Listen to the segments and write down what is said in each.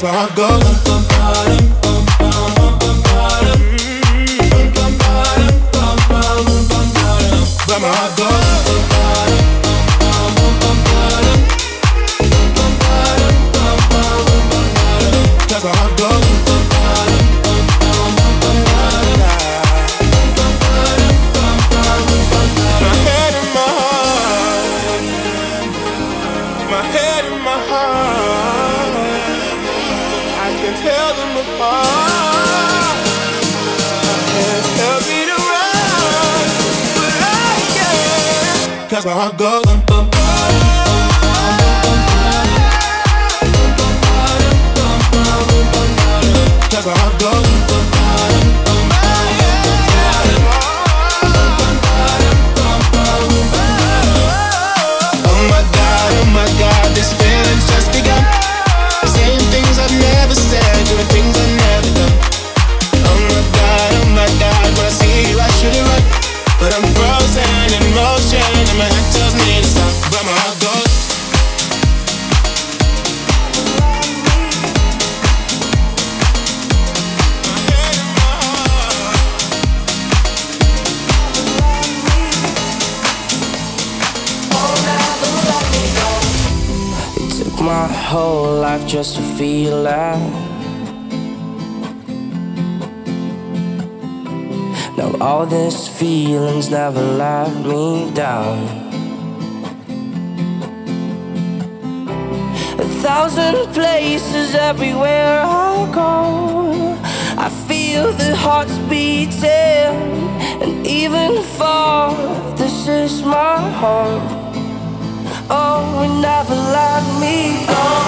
that's where I go. that's where I go. Just to feel that. Now all these feelings never let me down. A thousand places everywhere I go. I feel the hearts beating, and even far, this is my home. Oh, never let me go.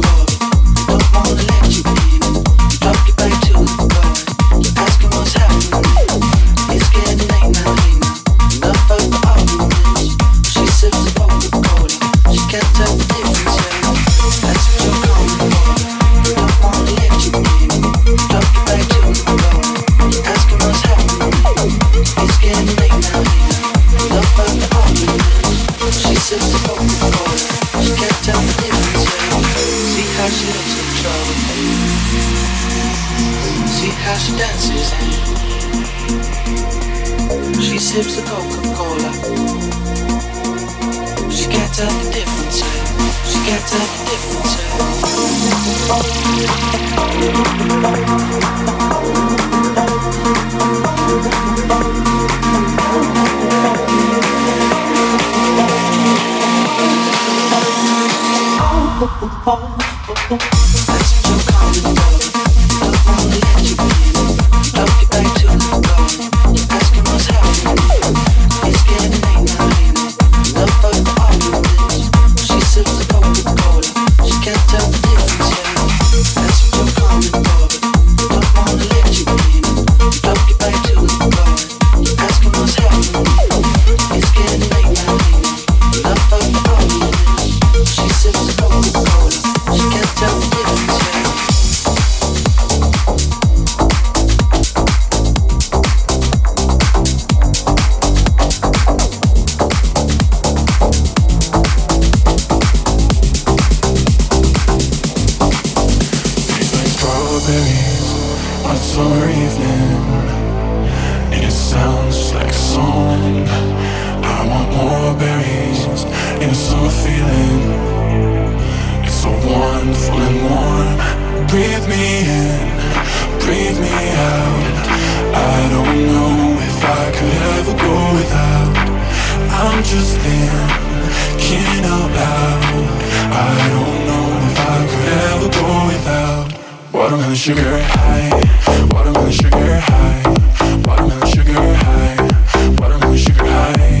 strawberries on a summer evening. And it sounds just like a song. I want more berries in a summer feeling. It's so wonderful and warm. Breathe me in, breathe me out. I don't know if I could ever go without. I'm just thinking out loud. I don't know if I could ever go without. Watermelon sugar high, watermelon sugar high, watermelon sugar high, watermelon sugar high.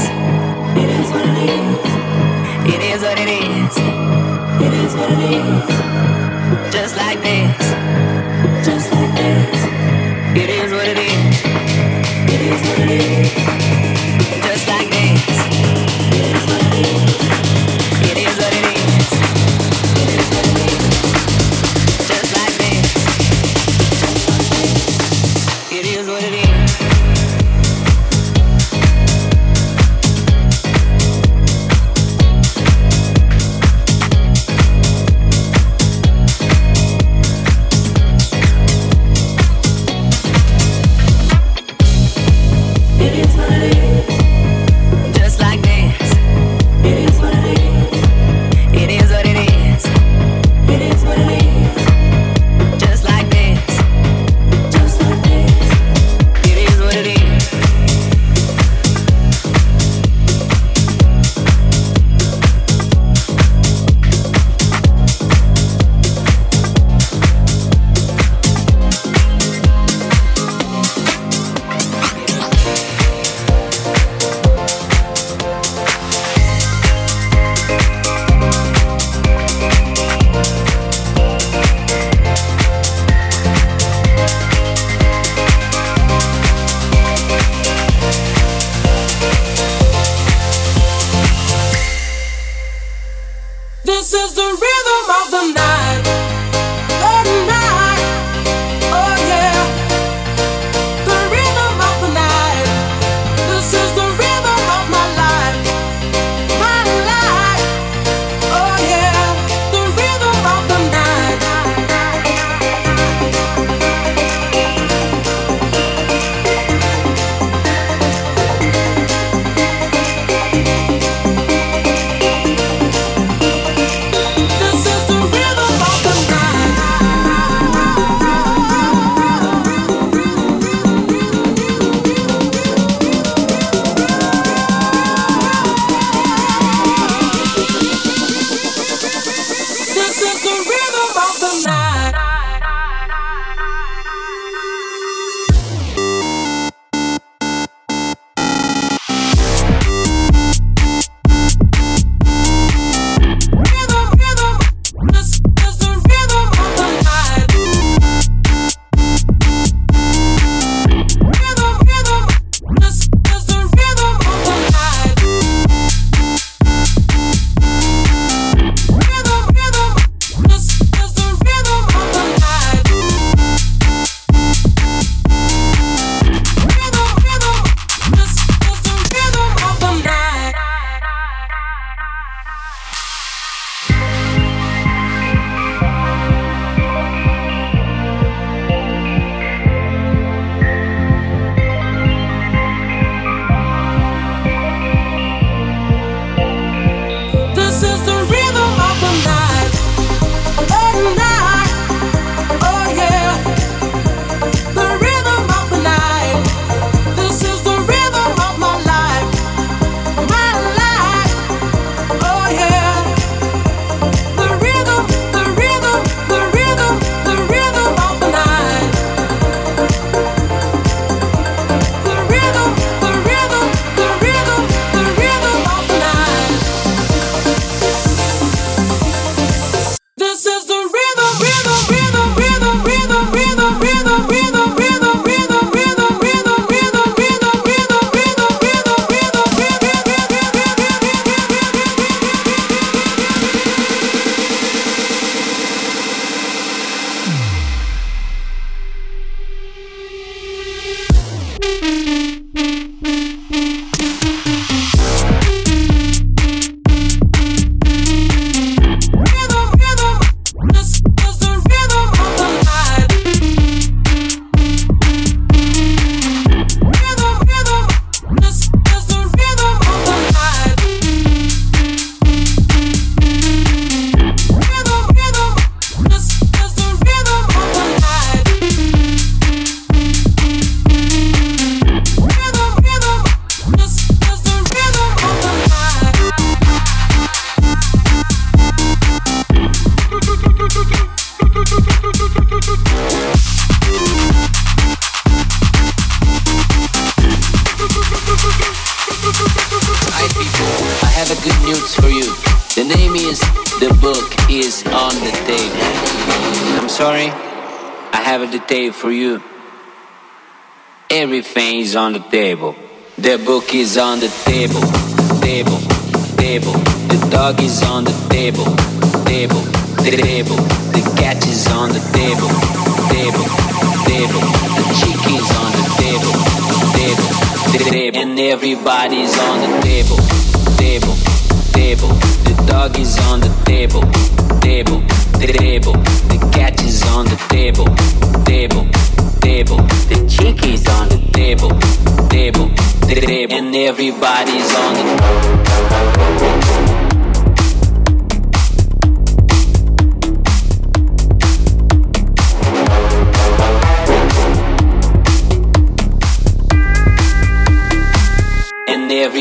Is on the table. The book is on the table, table,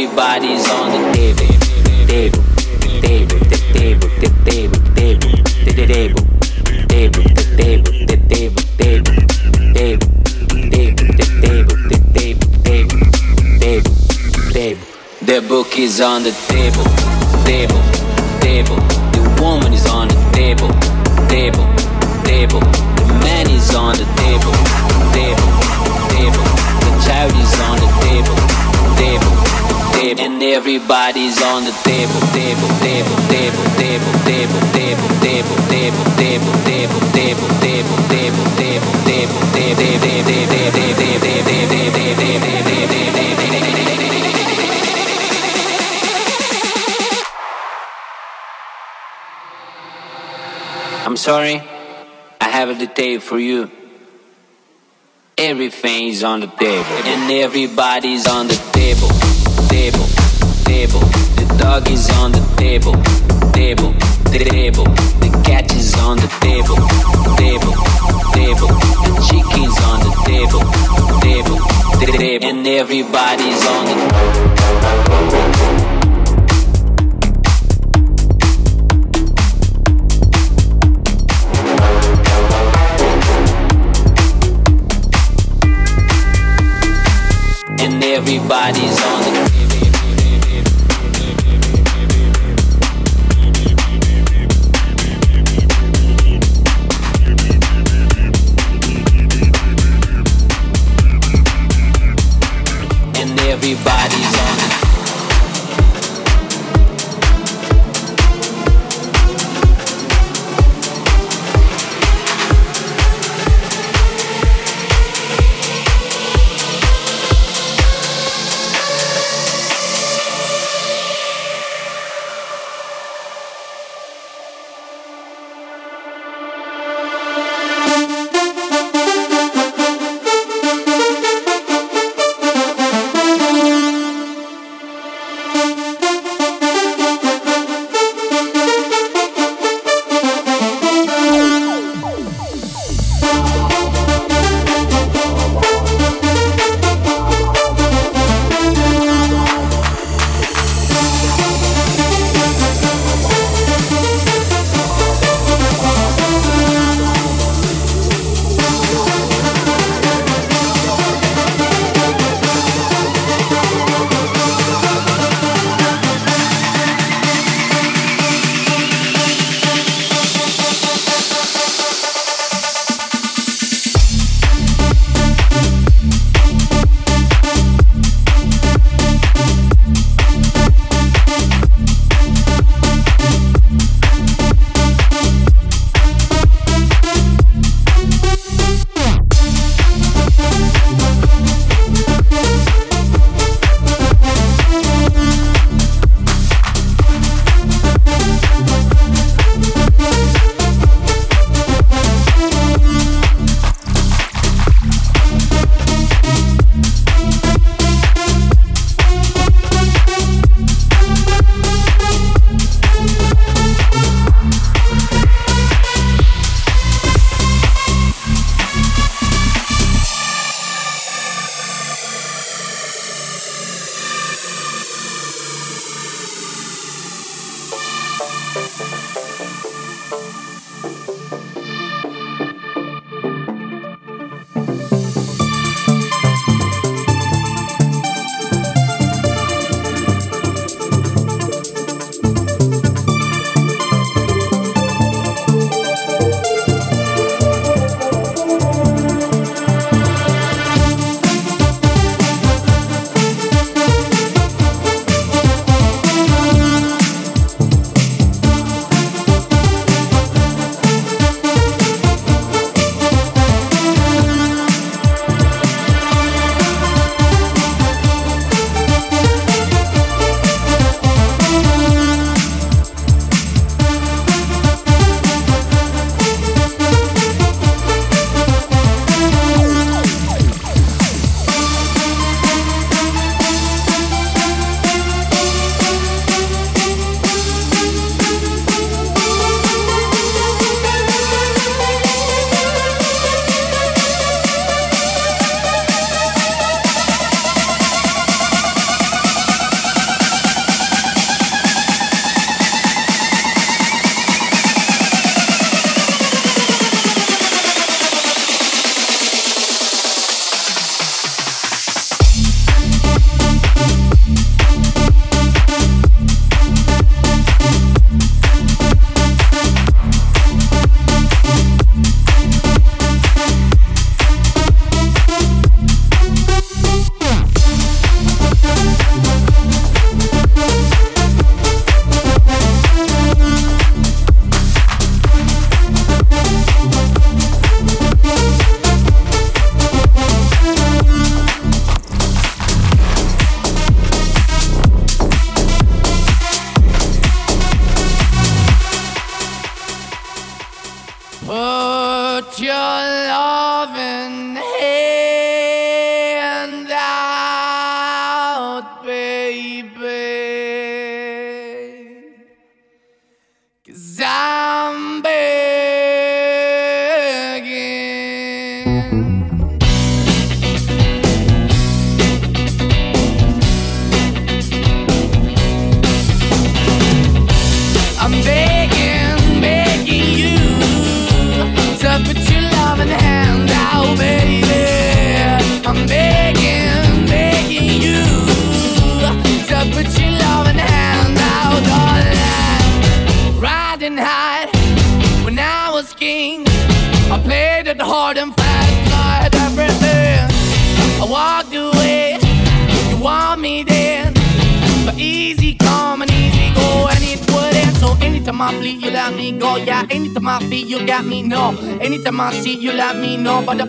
everybody's on the table, table, table, the table, the table, table, the table, table, the table, the table, table, table, table, the table, the table, table. The book is on the table, table, table. The woman is on the table, table, table. Everybody's on the table, table, table, table, table, table, table, table, table, table, table, table, table, table, table, table, table, table, table, I'm sorry, I have a detail for you. Everything's on the table, and everybody's on the table, table, table. The dog is on the table, table, table. The cat is on the table, table, table. The chicken's on the table, table, table. And everybody's on the and everybody's on the everybody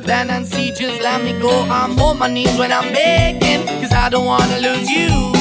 plan and see, just let me go. I'm on my knees when I'm begging, cause I don't wanna lose you.